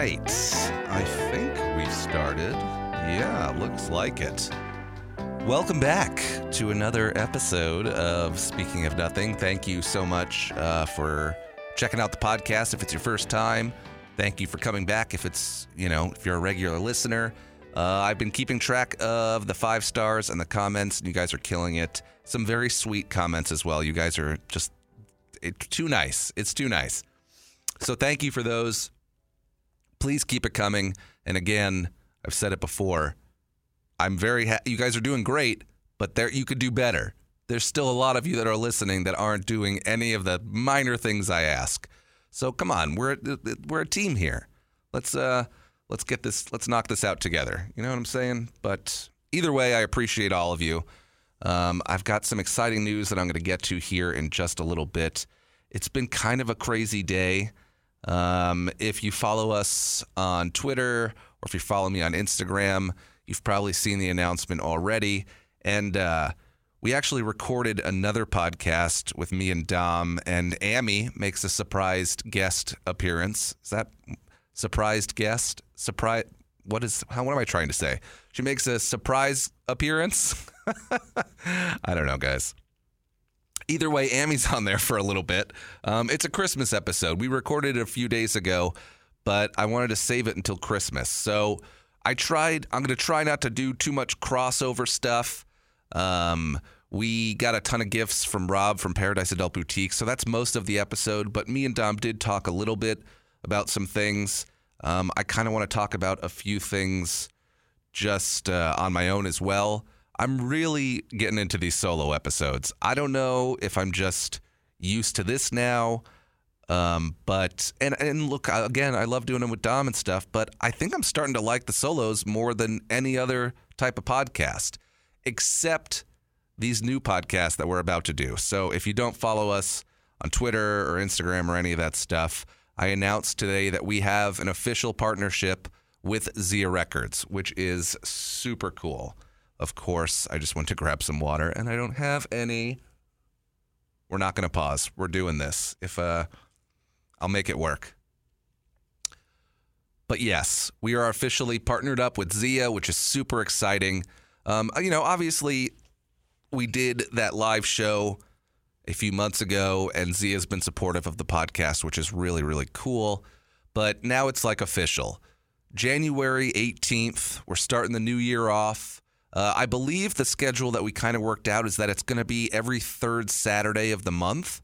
right. I think we've started. Yeah, looks like it. Welcome back to another episode of Speaking of Nothing. Thank you so much uh, for checking out the podcast if it's your first time. Thank you for coming back if it's, you know, if you're a regular listener. Uh, I've been keeping track of the five stars and the comments, and you guys are killing it. Some very sweet comments as well. You guys are just it's too nice. It's too nice. So thank you for those. Please keep it coming. And again, I've said it before. I'm very. You guys are doing great, but there you could do better. There's still a lot of you that are listening that aren't doing any of the minor things I ask. So come on, we're we're a team here. Let's uh let's get this let's knock this out together. You know what I'm saying? But either way, I appreciate all of you. Um, I've got some exciting news that I'm going to get to here in just a little bit. It's been kind of a crazy day. Um, if you follow us on Twitter or if you follow me on Instagram, you've probably seen the announcement already. And uh, we actually recorded another podcast with me and Dom, and Amy makes a surprised guest appearance. Is that surprised guest? Surprise? What is? How? What am I trying to say? She makes a surprise appearance. I don't know, guys. Either way, Amy's on there for a little bit. Um, it's a Christmas episode. We recorded it a few days ago, but I wanted to save it until Christmas. So I tried, I'm going to try not to do too much crossover stuff. Um, we got a ton of gifts from Rob from Paradise Adult Boutique. So that's most of the episode. But me and Dom did talk a little bit about some things. Um, I kind of want to talk about a few things just uh, on my own as well. I'm really getting into these solo episodes. I don't know if I'm just used to this now. Um, but and and look again, I love doing them with Dom and stuff, but I think I'm starting to like the solos more than any other type of podcast, except these new podcasts that we're about to do. So if you don't follow us on Twitter or Instagram or any of that stuff, I announced today that we have an official partnership with Zia Records, which is super cool. Of course, I just went to grab some water and I don't have any. We're not going to pause. We're doing this. If uh I'll make it work. But yes, we are officially partnered up with Zia, which is super exciting. Um, you know, obviously, we did that live show a few months ago, and Zia's been supportive of the podcast, which is really, really cool. But now it's like official. January 18th, we're starting the new year off. Uh, I believe the schedule that we kind of worked out is that it's going to be every third Saturday of the month.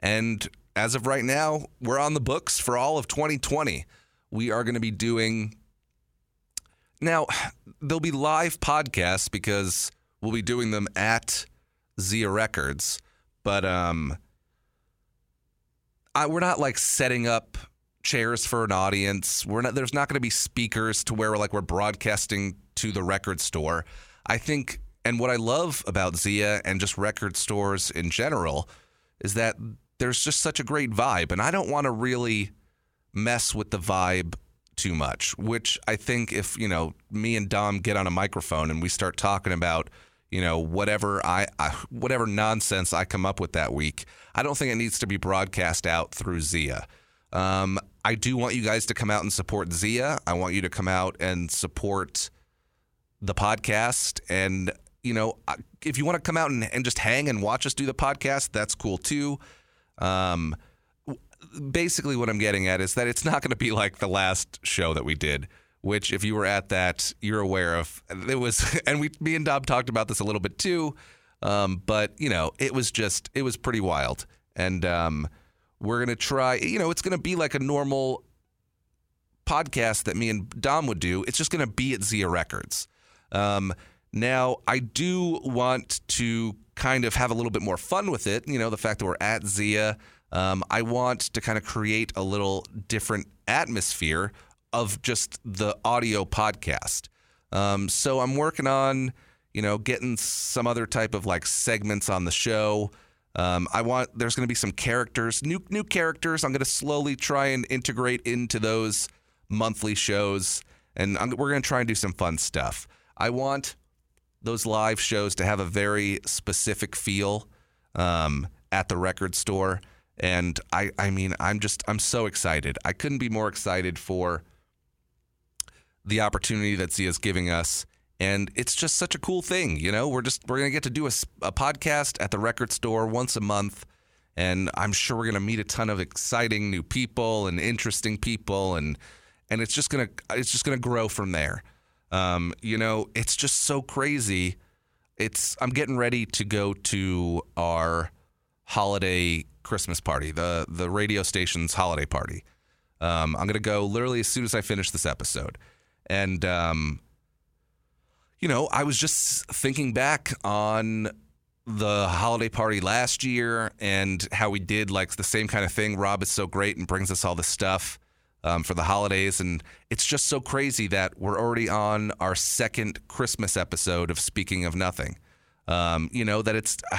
And as of right now, we're on the books for all of 2020. We are going to be doing. Now, there'll be live podcasts because we'll be doing them at Zia Records, but um, I, we're not like setting up chairs for an audience. We're not. There's not going to be speakers to where we're like we're broadcasting to the record store. I think, and what I love about Zia and just record stores in general is that there's just such a great vibe, and I don't want to really mess with the vibe too much. Which I think if you know me and Dom get on a microphone and we start talking about you know whatever I, I whatever nonsense I come up with that week, I don't think it needs to be broadcast out through Zia. Um, I do want you guys to come out and support Zia. I want you to come out and support the podcast. And, you know, if you want to come out and, and just hang and watch us do the podcast, that's cool too. Um, basically, what I'm getting at is that it's not going to be like the last show that we did. Which, if you were at that, you're aware of. It was, and we, me and Dom talked about this a little bit too. Um, but you know, it was just, it was pretty wild. And um, we're gonna try. You know, it's gonna be like a normal podcast that me and Dom would do. It's just gonna be at Zia Records. Um, now, I do want to kind of have a little bit more fun with it. You know, the fact that we're at Zia. Um, I want to kind of create a little different atmosphere of just the audio podcast. Um, so I'm working on, you know, getting some other type of like segments on the show. Um, I want there's going to be some characters, new new characters. I'm going to slowly try and integrate into those monthly shows, and I'm, we're going to try and do some fun stuff. I want those live shows to have a very specific feel um, at the record store, and I I mean I'm just I'm so excited. I couldn't be more excited for the opportunity that Zia's giving us. And it's just such a cool thing, you know. We're just we're gonna get to do a, a podcast at the record store once a month, and I'm sure we're gonna meet a ton of exciting new people and interesting people, and and it's just gonna it's just gonna grow from there. Um, you know, it's just so crazy. It's I'm getting ready to go to our holiday Christmas party, the the radio station's holiday party. Um, I'm gonna go literally as soon as I finish this episode, and um, you know, I was just thinking back on the holiday party last year and how we did like the same kind of thing. Rob is so great and brings us all this stuff um, for the holidays, and it's just so crazy that we're already on our second Christmas episode of Speaking of Nothing. Um, you know that it's. Uh,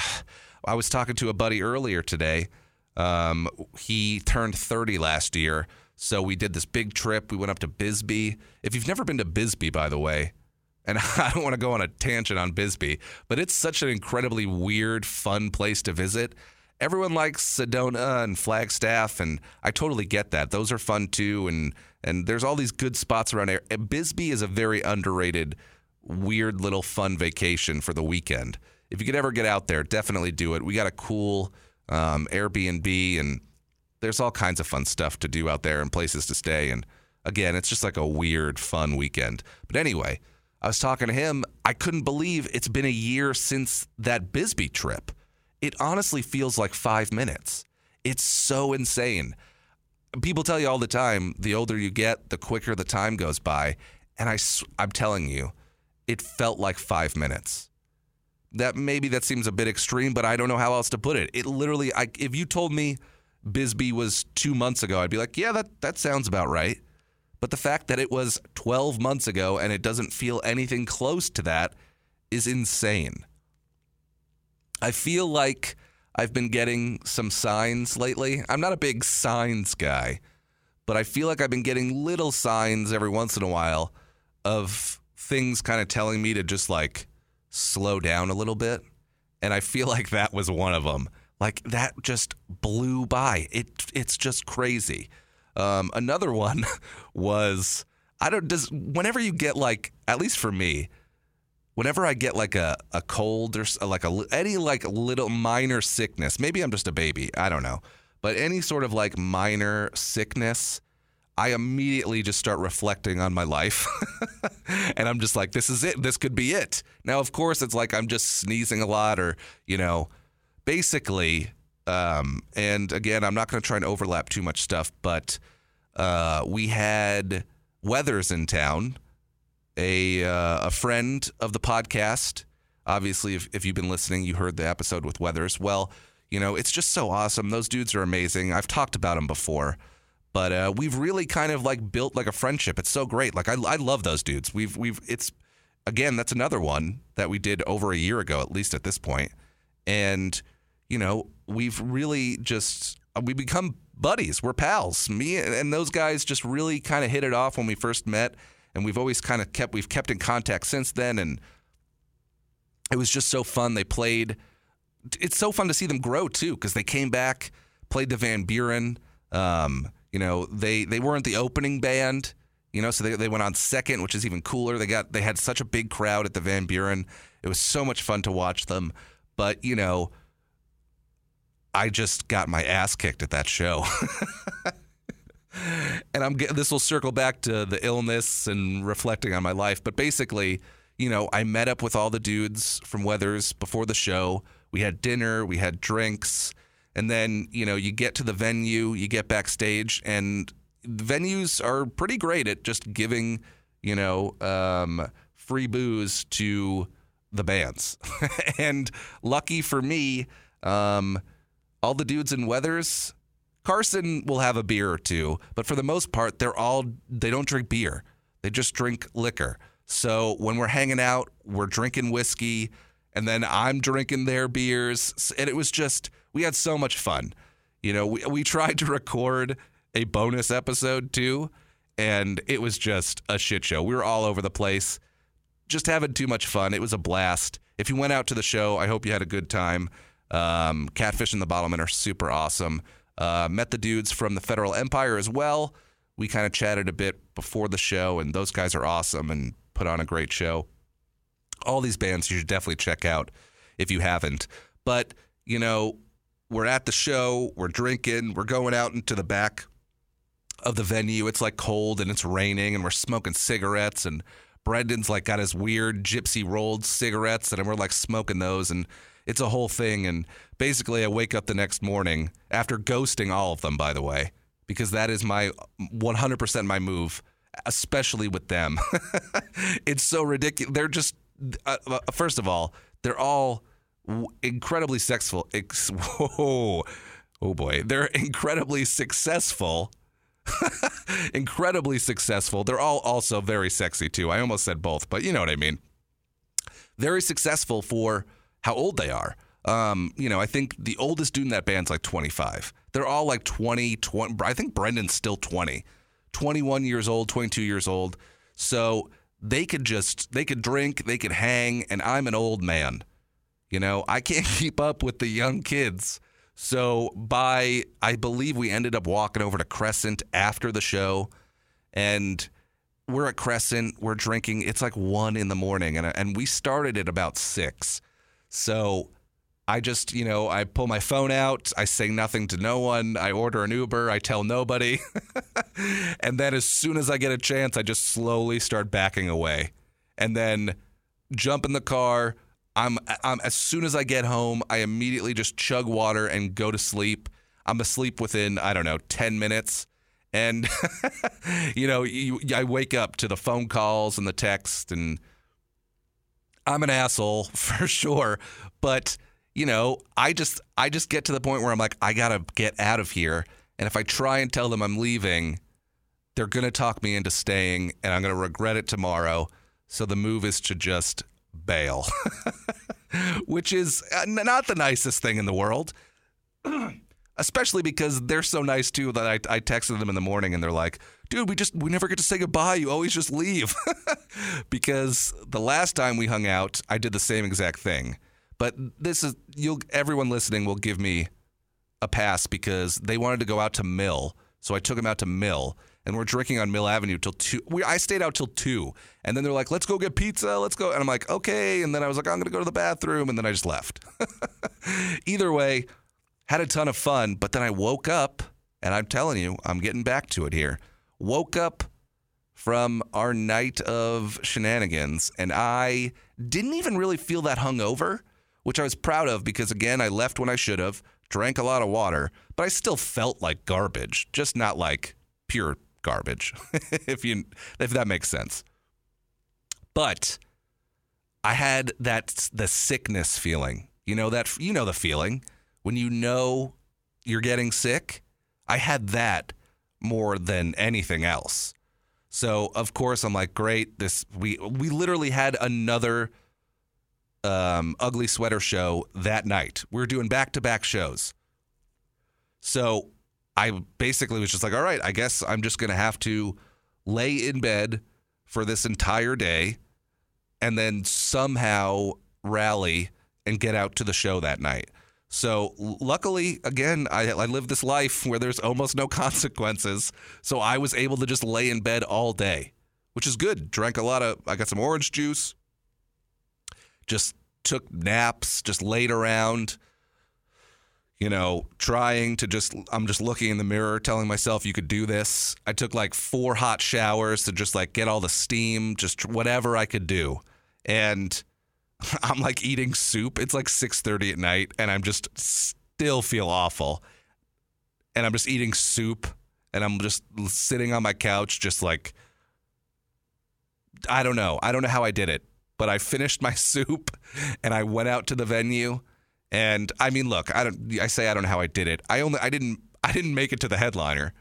I was talking to a buddy earlier today. Um, he turned 30 last year. So we did this big trip. We went up to Bisbee. If you've never been to Bisbee, by the way, and I don't want to go on a tangent on Bisbee, but it's such an incredibly weird, fun place to visit. Everyone likes Sedona and Flagstaff, and I totally get that. Those are fun too, and and there's all these good spots around here. Bisbee is a very underrated, weird little fun vacation for the weekend if you could ever get out there, definitely do it. We got a cool um, Airbnb, and there's all kinds of fun stuff to do out there and places to stay. And again, it's just like a weird, fun weekend. But anyway, I was talking to him. I couldn't believe it's been a year since that Bisbee trip. It honestly feels like five minutes. It's so insane. People tell you all the time the older you get, the quicker the time goes by. And I, I'm telling you, it felt like five minutes that maybe that seems a bit extreme, but I don't know how else to put it. It literally, I, if you told me Bisbee was two months ago, I'd be like, yeah, that that sounds about right. But the fact that it was 12 months ago and it doesn't feel anything close to that is insane. I feel like I've been getting some signs lately. I'm not a big signs guy, but I feel like I've been getting little signs every once in a while of things kind of telling me to just like slow down a little bit. And I feel like that was one of them. Like that just blew by. It it's just crazy. Um, another one was I don't does whenever you get like at least for me, whenever I get like a, a cold or like a any like little minor sickness, maybe I'm just a baby, I don't know, but any sort of like minor sickness, I immediately just start reflecting on my life. and I'm just like, this is it. This could be it. Now, of course, it's like I'm just sneezing a lot or, you know, basically, um, and again, I'm not going to try and overlap too much stuff, but uh, we had Weathers in town, a, uh, a friend of the podcast. Obviously, if, if you've been listening, you heard the episode with Weathers. Well, you know, it's just so awesome. Those dudes are amazing. I've talked about them before but uh, we've really kind of like built like a friendship. It's so great. Like I, I love those dudes. We've we've it's again that's another one that we did over a year ago at least at this point, and you know we've really just uh, we become buddies. We're pals. Me and those guys just really kind of hit it off when we first met, and we've always kind of kept we've kept in contact since then, and it was just so fun. They played. It's so fun to see them grow too because they came back, played the Van Buren. Um, you know, they they weren't the opening band, you know, so they, they went on second, which is even cooler. They got they had such a big crowd at the Van Buren. It was so much fun to watch them. But, you know, I just got my ass kicked at that show. and I'm this will circle back to the illness and reflecting on my life, but basically, you know, I met up with all the dudes from Weathers before the show. We had dinner, we had drinks, and then you know you get to the venue, you get backstage, and venues are pretty great at just giving you know um, free booze to the bands. and lucky for me, um, all the dudes in Weathers, Carson will have a beer or two, but for the most part, they're all they don't drink beer. They just drink liquor. So when we're hanging out, we're drinking whiskey, and then I'm drinking their beers, and it was just we had so much fun. You know, we, we tried to record a bonus episode too, and it was just a shit show. We were all over the place, just having too much fun. It was a blast. If you went out to the show, I hope you had a good time. Um, Catfish and the Bottlemen are super awesome. Uh, met the dudes from the Federal Empire as well. We kind of chatted a bit before the show, and those guys are awesome and put on a great show. All these bands you should definitely check out if you haven't. But, you know, we're at the show, we're drinking, we're going out into the back of the venue. It's like cold and it's raining, and we're smoking cigarettes. And Brendan's like got his weird gypsy rolled cigarettes, and we're like smoking those. And it's a whole thing. And basically, I wake up the next morning after ghosting all of them, by the way, because that is my 100% my move, especially with them. it's so ridiculous. They're just, uh, uh, first of all, they're all incredibly sexful. Ex- whoa, oh boy, they're incredibly successful. incredibly successful. They're all also very sexy too. I almost said both, but you know what I mean. Very successful for how old they are. Um, you know, I think the oldest dude in that band's like 25. They're all like 20, 20. I think Brendan's still 20, 21 years old, 22 years old. So they could just, they could drink, they could hang, and I'm an old man. You know, I can't keep up with the young kids. So by, I believe we ended up walking over to Crescent after the show, and we're at Crescent, we're drinking. It's like one in the morning, and, and we started at about six. So I just, you know, I pull my phone out, I say nothing to no one, I order an Uber, I tell nobody. and then as soon as I get a chance, I just slowly start backing away. And then jump in the car. I'm, I'm as soon as I get home, I immediately just chug water and go to sleep. I'm asleep within, I don't know, 10 minutes. And you know, you, I wake up to the phone calls and the text and I'm an asshole for sure, but you know, I just I just get to the point where I'm like I got to get out of here. And if I try and tell them I'm leaving, they're to talk me into staying and I'm to regret it tomorrow. So the move is to just bail. Which is uh, not the nicest thing in the world. Especially because they're so nice too that I, I texted them in the morning and they're like, dude, we just we never get to say goodbye. You always just leave. because the last time we hung out, I did the same exact thing. But this is you'll everyone listening will give me a pass because they wanted to go out to Mill, so I took them out to Mill, and we're drinking on Mill Avenue till two. We, I stayed out till two, and then they're like, "Let's go get pizza. Let's go." And I'm like, "Okay." And then I was like, "I'm gonna go to the bathroom," and then I just left. Either way, had a ton of fun. But then I woke up, and I'm telling you, I'm getting back to it here woke up from our night of shenanigans and I didn't even really feel that hungover, which I was proud of because again, I left when I should have, drank a lot of water, but I still felt like garbage, just not like pure garbage. if you if that makes sense. But I had that the sickness feeling. You know that you know the feeling when you know you're getting sick. I had that more than anything else. So of course I'm like, great. This we we literally had another um, ugly sweater show that night. We are doing back to back shows. So I basically was just like, all right, I guess I'm just gonna have to lay in bed for this entire day and then somehow rally and get out to the show that night. So luckily, again, I, I live this life where there's almost no consequences. So I was able to just lay in bed all day, which is good. Drank a lot of, I got some orange juice, just took naps, just laid around, you know, trying to just, I'm just looking in the mirror, telling myself you could do this. I took like four hot showers to just like get all the steam, just whatever I could do. And, I'm like eating soup. It's like 6:30 at night and I'm just still feel awful. And I'm just eating soup and I'm just sitting on my couch just like I don't know. I don't know how I did it, but I finished my soup and I went out to the venue and I mean, look, I don't I say I don't know how I did it. I only I didn't I didn't make it to the headliner.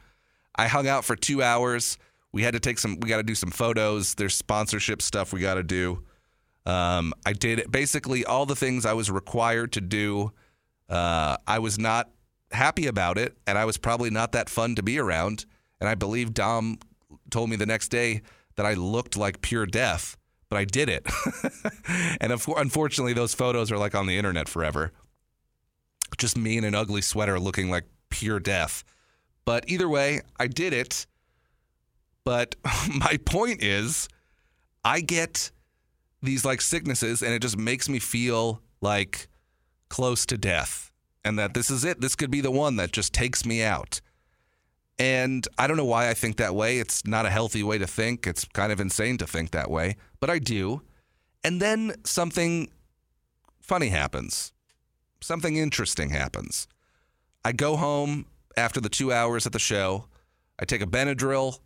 I hung out for 2 hours. We had to take some we got to do some photos. There's sponsorship stuff we got to do. Um, I did basically all the things I was required to do. Uh, I was not happy about it, and I was probably not that fun to be around. And I believe Dom told me the next day that I looked like pure death, but I did it. and unfortunately, those photos are like on the internet forever. Just me in an ugly sweater looking like pure death. But either way, I did it. But my point is, I get these like sicknesses and it just makes me feel like close to death and that this is it. This could be the one that just takes me out. And I don't know why I think that way. It's not a healthy way to think. It's kind of insane to think that way, but I do. And then something funny happens. Something interesting happens. I go home after the two hours at the show. I take a Benadryl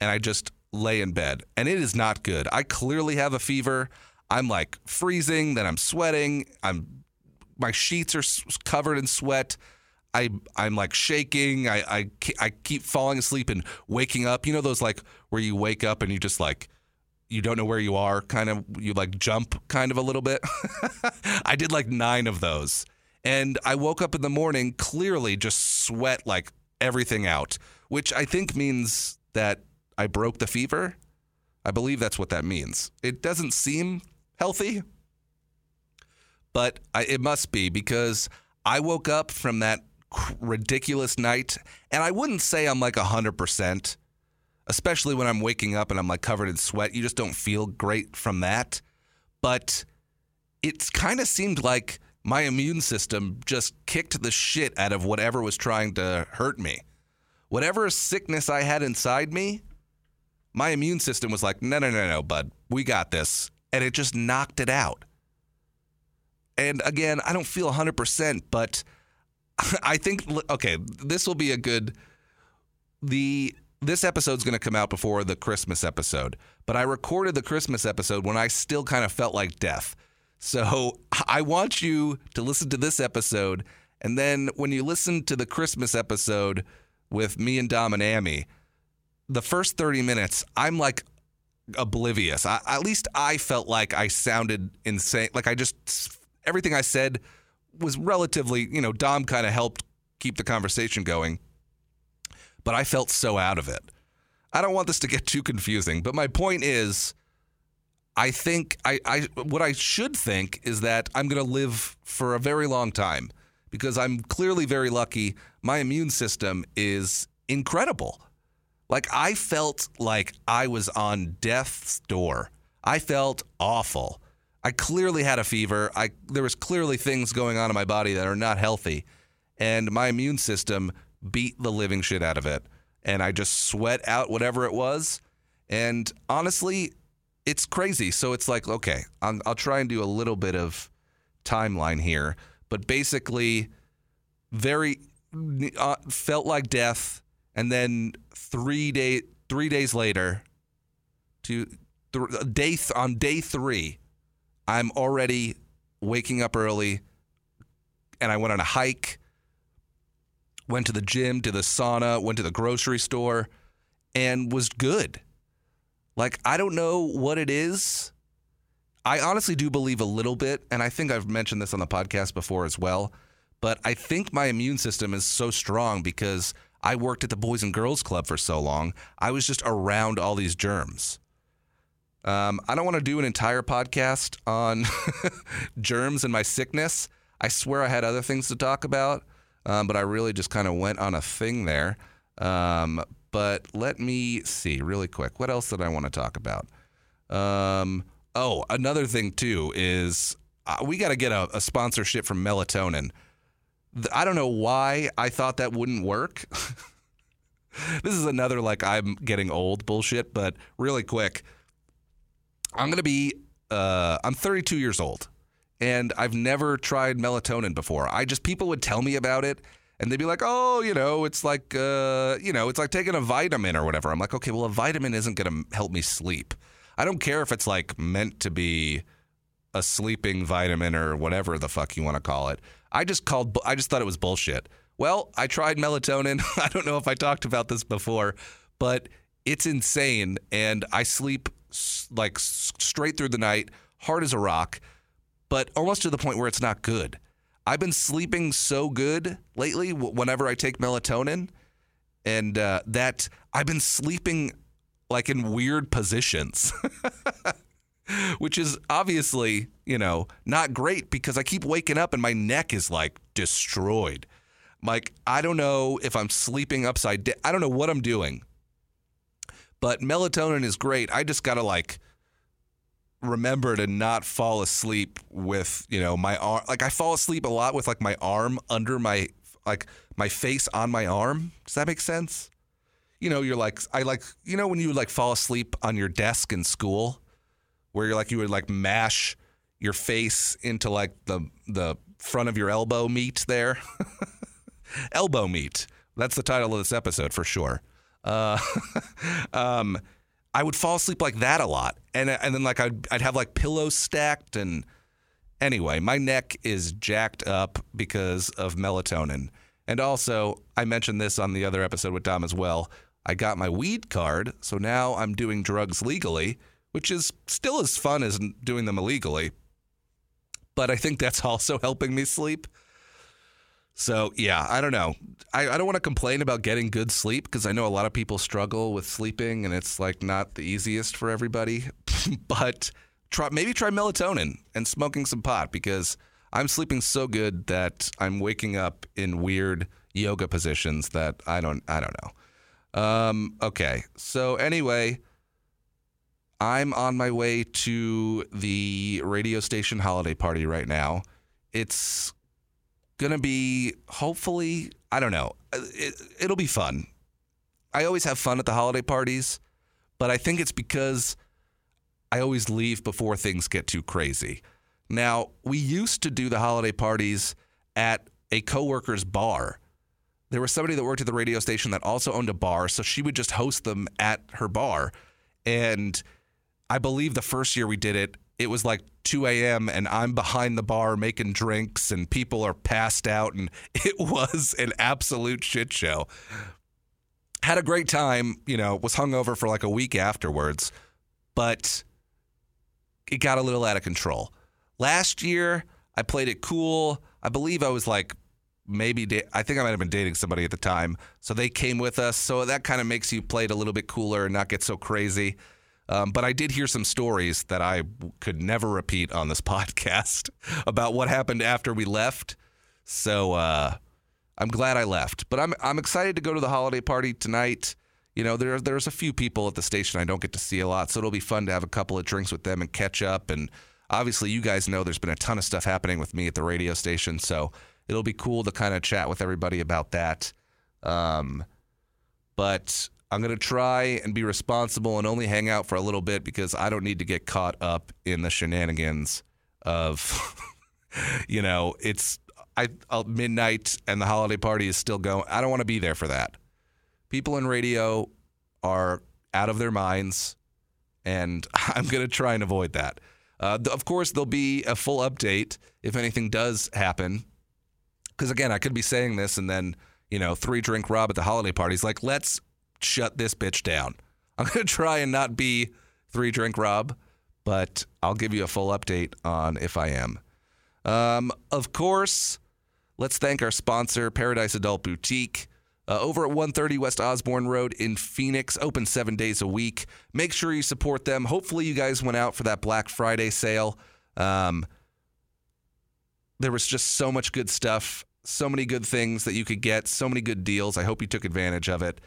and I just lay in bed. And it is not good. I clearly have a fever. I'm like freezing, then I'm sweating. I'm my sheets are covered in sweat. I I'm like shaking. I I I keep falling asleep and waking up. You know those like where you wake up and you just like you don't know where you are, kind of you like jump kind of a little bit. I did like 9 of those. And I woke up in the morning clearly just sweat like everything out, which I think means that I broke the fever. I believe that's what that means. It doesn't seem healthy, but I, it must be because I woke up from that ridiculous night, and I wouldn't say I'm like 100%, especially when I'm waking up and I'm like covered in sweat. You just don't feel great from that. But it kind of seemed like my immune system just kicked the shit out of whatever was trying to hurt me. Whatever sickness I had inside me, my immune system was like, no, no, no, no, bud, we got this. And it just knocked it out. And again, I don't feel 100%, but I think, okay, this will be a good. The this episode's going to come out before the Christmas episode, but I recorded the Christmas episode when I still kind of felt like death. So I want you to listen to this episode, and then when you listen to the Christmas episode with me and Dom and Amy, the first 30 minutes, I'm like oblivious. I, at least I felt like I sounded insane. Like I just, everything I said was relatively, you know, Dom kind of helped keep the conversation going, but I felt so out of it. I don't want this to get too confusing, but my point is I think I, I what I should think is that I'm going to live for a very long time because I'm clearly very lucky. My immune system is incredible. Like I felt like I was on death's door. I felt awful. I clearly had a fever. I there was clearly things going on in my body that are not healthy, and my immune system beat the living shit out of it, and I just sweat out whatever it was. And honestly, it's crazy. So it's like, okay, I'll, I'll try and do a little bit of timeline here, but basically, very uh, felt like death and then three day three days later, to th- day th- on day three, I'm already waking up early, and I went on a hike. Went to the gym, to the sauna, went to the grocery store, and was good. Like I don't know what it is. I honestly do believe a little bit, and I think I've mentioned this on the podcast before as well. But I think my immune system is so strong because I worked at the Boys and Girls Club for so long. I was just around all these germs. Um, I don't want to do an entire podcast on germs and my sickness. I swear I had other things to talk about, um, but I really just kind of went on a thing there. Um, but let me see really quick. What else did I want to talk about? Um, oh, another thing too is uh, we got to get a, a sponsorship from Melatonin. I don't know why I thought that wouldn't work. this is another like I'm getting old bullshit, but really quick. I'm going to be uh, I'm 32 years old and I've never tried melatonin before. I just people would tell me about it and they'd be like, "Oh, you know, it's like uh, you know, it's like taking a vitamin or whatever." I'm like, "Okay, well, a vitamin isn't going to help me sleep. I don't care if it's like meant to be a sleeping vitamin or whatever the fuck you want to call it. I just called. I just thought it was bullshit. Well, I tried melatonin. I don't know if I talked about this before, but it's insane, and I sleep like straight through the night, hard as a rock, but almost to the point where it's not good. I've been sleeping so good lately whenever I take melatonin, and uh, that I've been sleeping like in weird positions. which is obviously, you know, not great because I keep waking up and my neck is like destroyed. Like, I don't know if I'm sleeping upside down. I don't know what I'm doing. But melatonin is great. I just gotta like remember to not fall asleep with you know my arm. Like I fall asleep a lot with like my arm under my like my face on my arm. Does that make sense? You know, you're like I like you know when you like fall asleep on your desk in school, where you're like you would like mash your face into like the the front of your elbow meat there. elbow meat. That's the title of this episode for sure. Uh, um, I would fall asleep like that a lot, and and then like I'd I'd have like pillows stacked, and anyway, my neck is jacked up because of melatonin, and also I mentioned this on the other episode with Dom as well. I got my weed card, so now I'm doing drugs legally, which is still as fun as doing them illegally. But I think that's also helping me sleep. So yeah, I don't know. I, I don't want to complain about getting good sleep because I know a lot of people struggle with sleeping and it's like not the easiest for everybody. but try maybe try melatonin and smoking some pot because I'm sleeping so good that I'm waking up in weird yoga positions that I don't I don't know. Um, okay, so anyway, I'm on my way to the radio station holiday party right now. It's going to be hopefully, I don't know, uh, it, it'll be fun. I always have fun at the holiday parties, but I think it's because I always leave before things get too crazy. Now, we used to do the holiday parties at a coworker's bar. There was somebody that worked at the radio station that also owned a bar, so she would just host them at her bar. And I believe the first year we did it, it was like 2 a.m. and I'm behind the bar making drinks and people are passed out and it was an absolute shit show. Had a great time, you know, was hungover for like a week afterwards, but it got a little out of control. Last year, I played it cool. I believe I was like maybe da- I think I might have been dating somebody at the time, so they came with us. So that kind of makes you play it a little bit cooler and not get so crazy. Um, but I did hear some stories that I could never repeat on this podcast about what happened after we left. So uh, I'm glad I left. But I'm I'm excited to go to the holiday party tonight. You know, there there's a few people at the station I don't get to see a lot, so it'll be fun to have a couple of drinks with them and catch up. And obviously, you guys know there's been a ton of stuff happening with me at the radio station, so it'll be cool to kind of chat with everybody about that. Um, but I'm going to try and be responsible and only hang out for a little bit because I don't need to get caught up in the shenanigans of, you know, it's I, uh, midnight and the holiday party is still going. I don't want to be there for that. People in radio are out of their minds, and I'm going to try and avoid that. Uh, of course, there'll be a full update if anything does happen. Because again, I could be saying this and then, you know, three drink Rob at the holiday party parties. Like, let's shut this bitch down. I'm going to try and not be three drink Rob, but I'll give you a full update on if I am. Um, of course, let's thank our sponsor, Paradise Adult Boutique. Uh, over at 130 West Osborne Road in Phoenix, open seven days a week. Make sure you support them. Hopefully, you guys went out for that Black Friday sale. Um, there was just so much good stuff, so many good things that you could get, so many good deals. I hope you took advantage of it.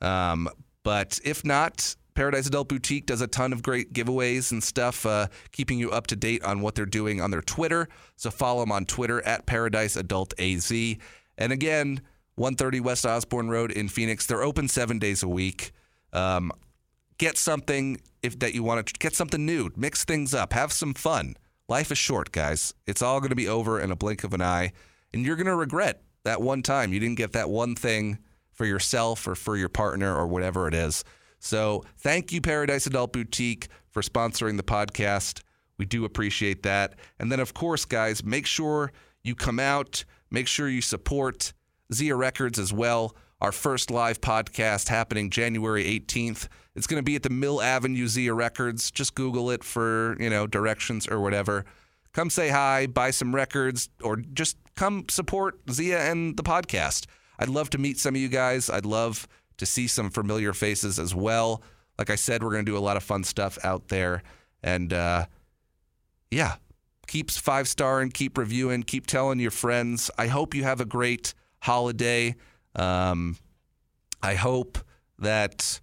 Um, but if not, Paradise Adult Boutique does a ton of great giveaways and stuff, uh, keeping you up to date on what they're doing on their Twitter. So follow them on Twitter at Paradise Adult AZ. And again, 130 West Osborne Road in Phoenix. They're open seven days a week. Um, get something if that you want to get something new, mix things up, have some fun. Life is short, guys. It's all going to be over in a blink of an eye, and you're going to regret that one time you didn't get that one thing for yourself or for your partner or whatever it is. So thank you, Paradise Adult Boutique, for sponsoring the podcast. We do appreciate that. And then, of course, guys, make sure you come out, make sure you support Zia Records as well. Our first live podcast happening January 18th. It's going to be at the Mill Avenue Zia Records. Just Google it for, you know, directions or whatever. Come say hi, buy some records, or just come support Zia and the podcast. I'd love to meet some of you guys. I'd love to see some familiar faces as well. Like I said, we're going to do a lot of fun stuff out there. And uh, yeah, keep five starring, keep reviewing, keep telling your friends. I hope you have a great holiday. Um, I hope that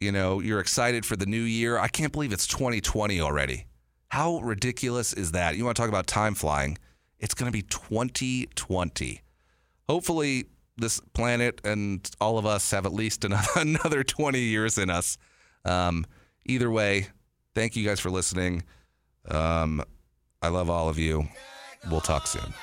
you know you're excited for the new year. I can't believe it's 2020 already. How ridiculous is that? You want to talk about time flying? It's going to be 2020. Hopefully, this planet and all of us have at least another 20 years in us. Um, either way, thank you guys for listening. Um, I love all of you. We'll talk soon.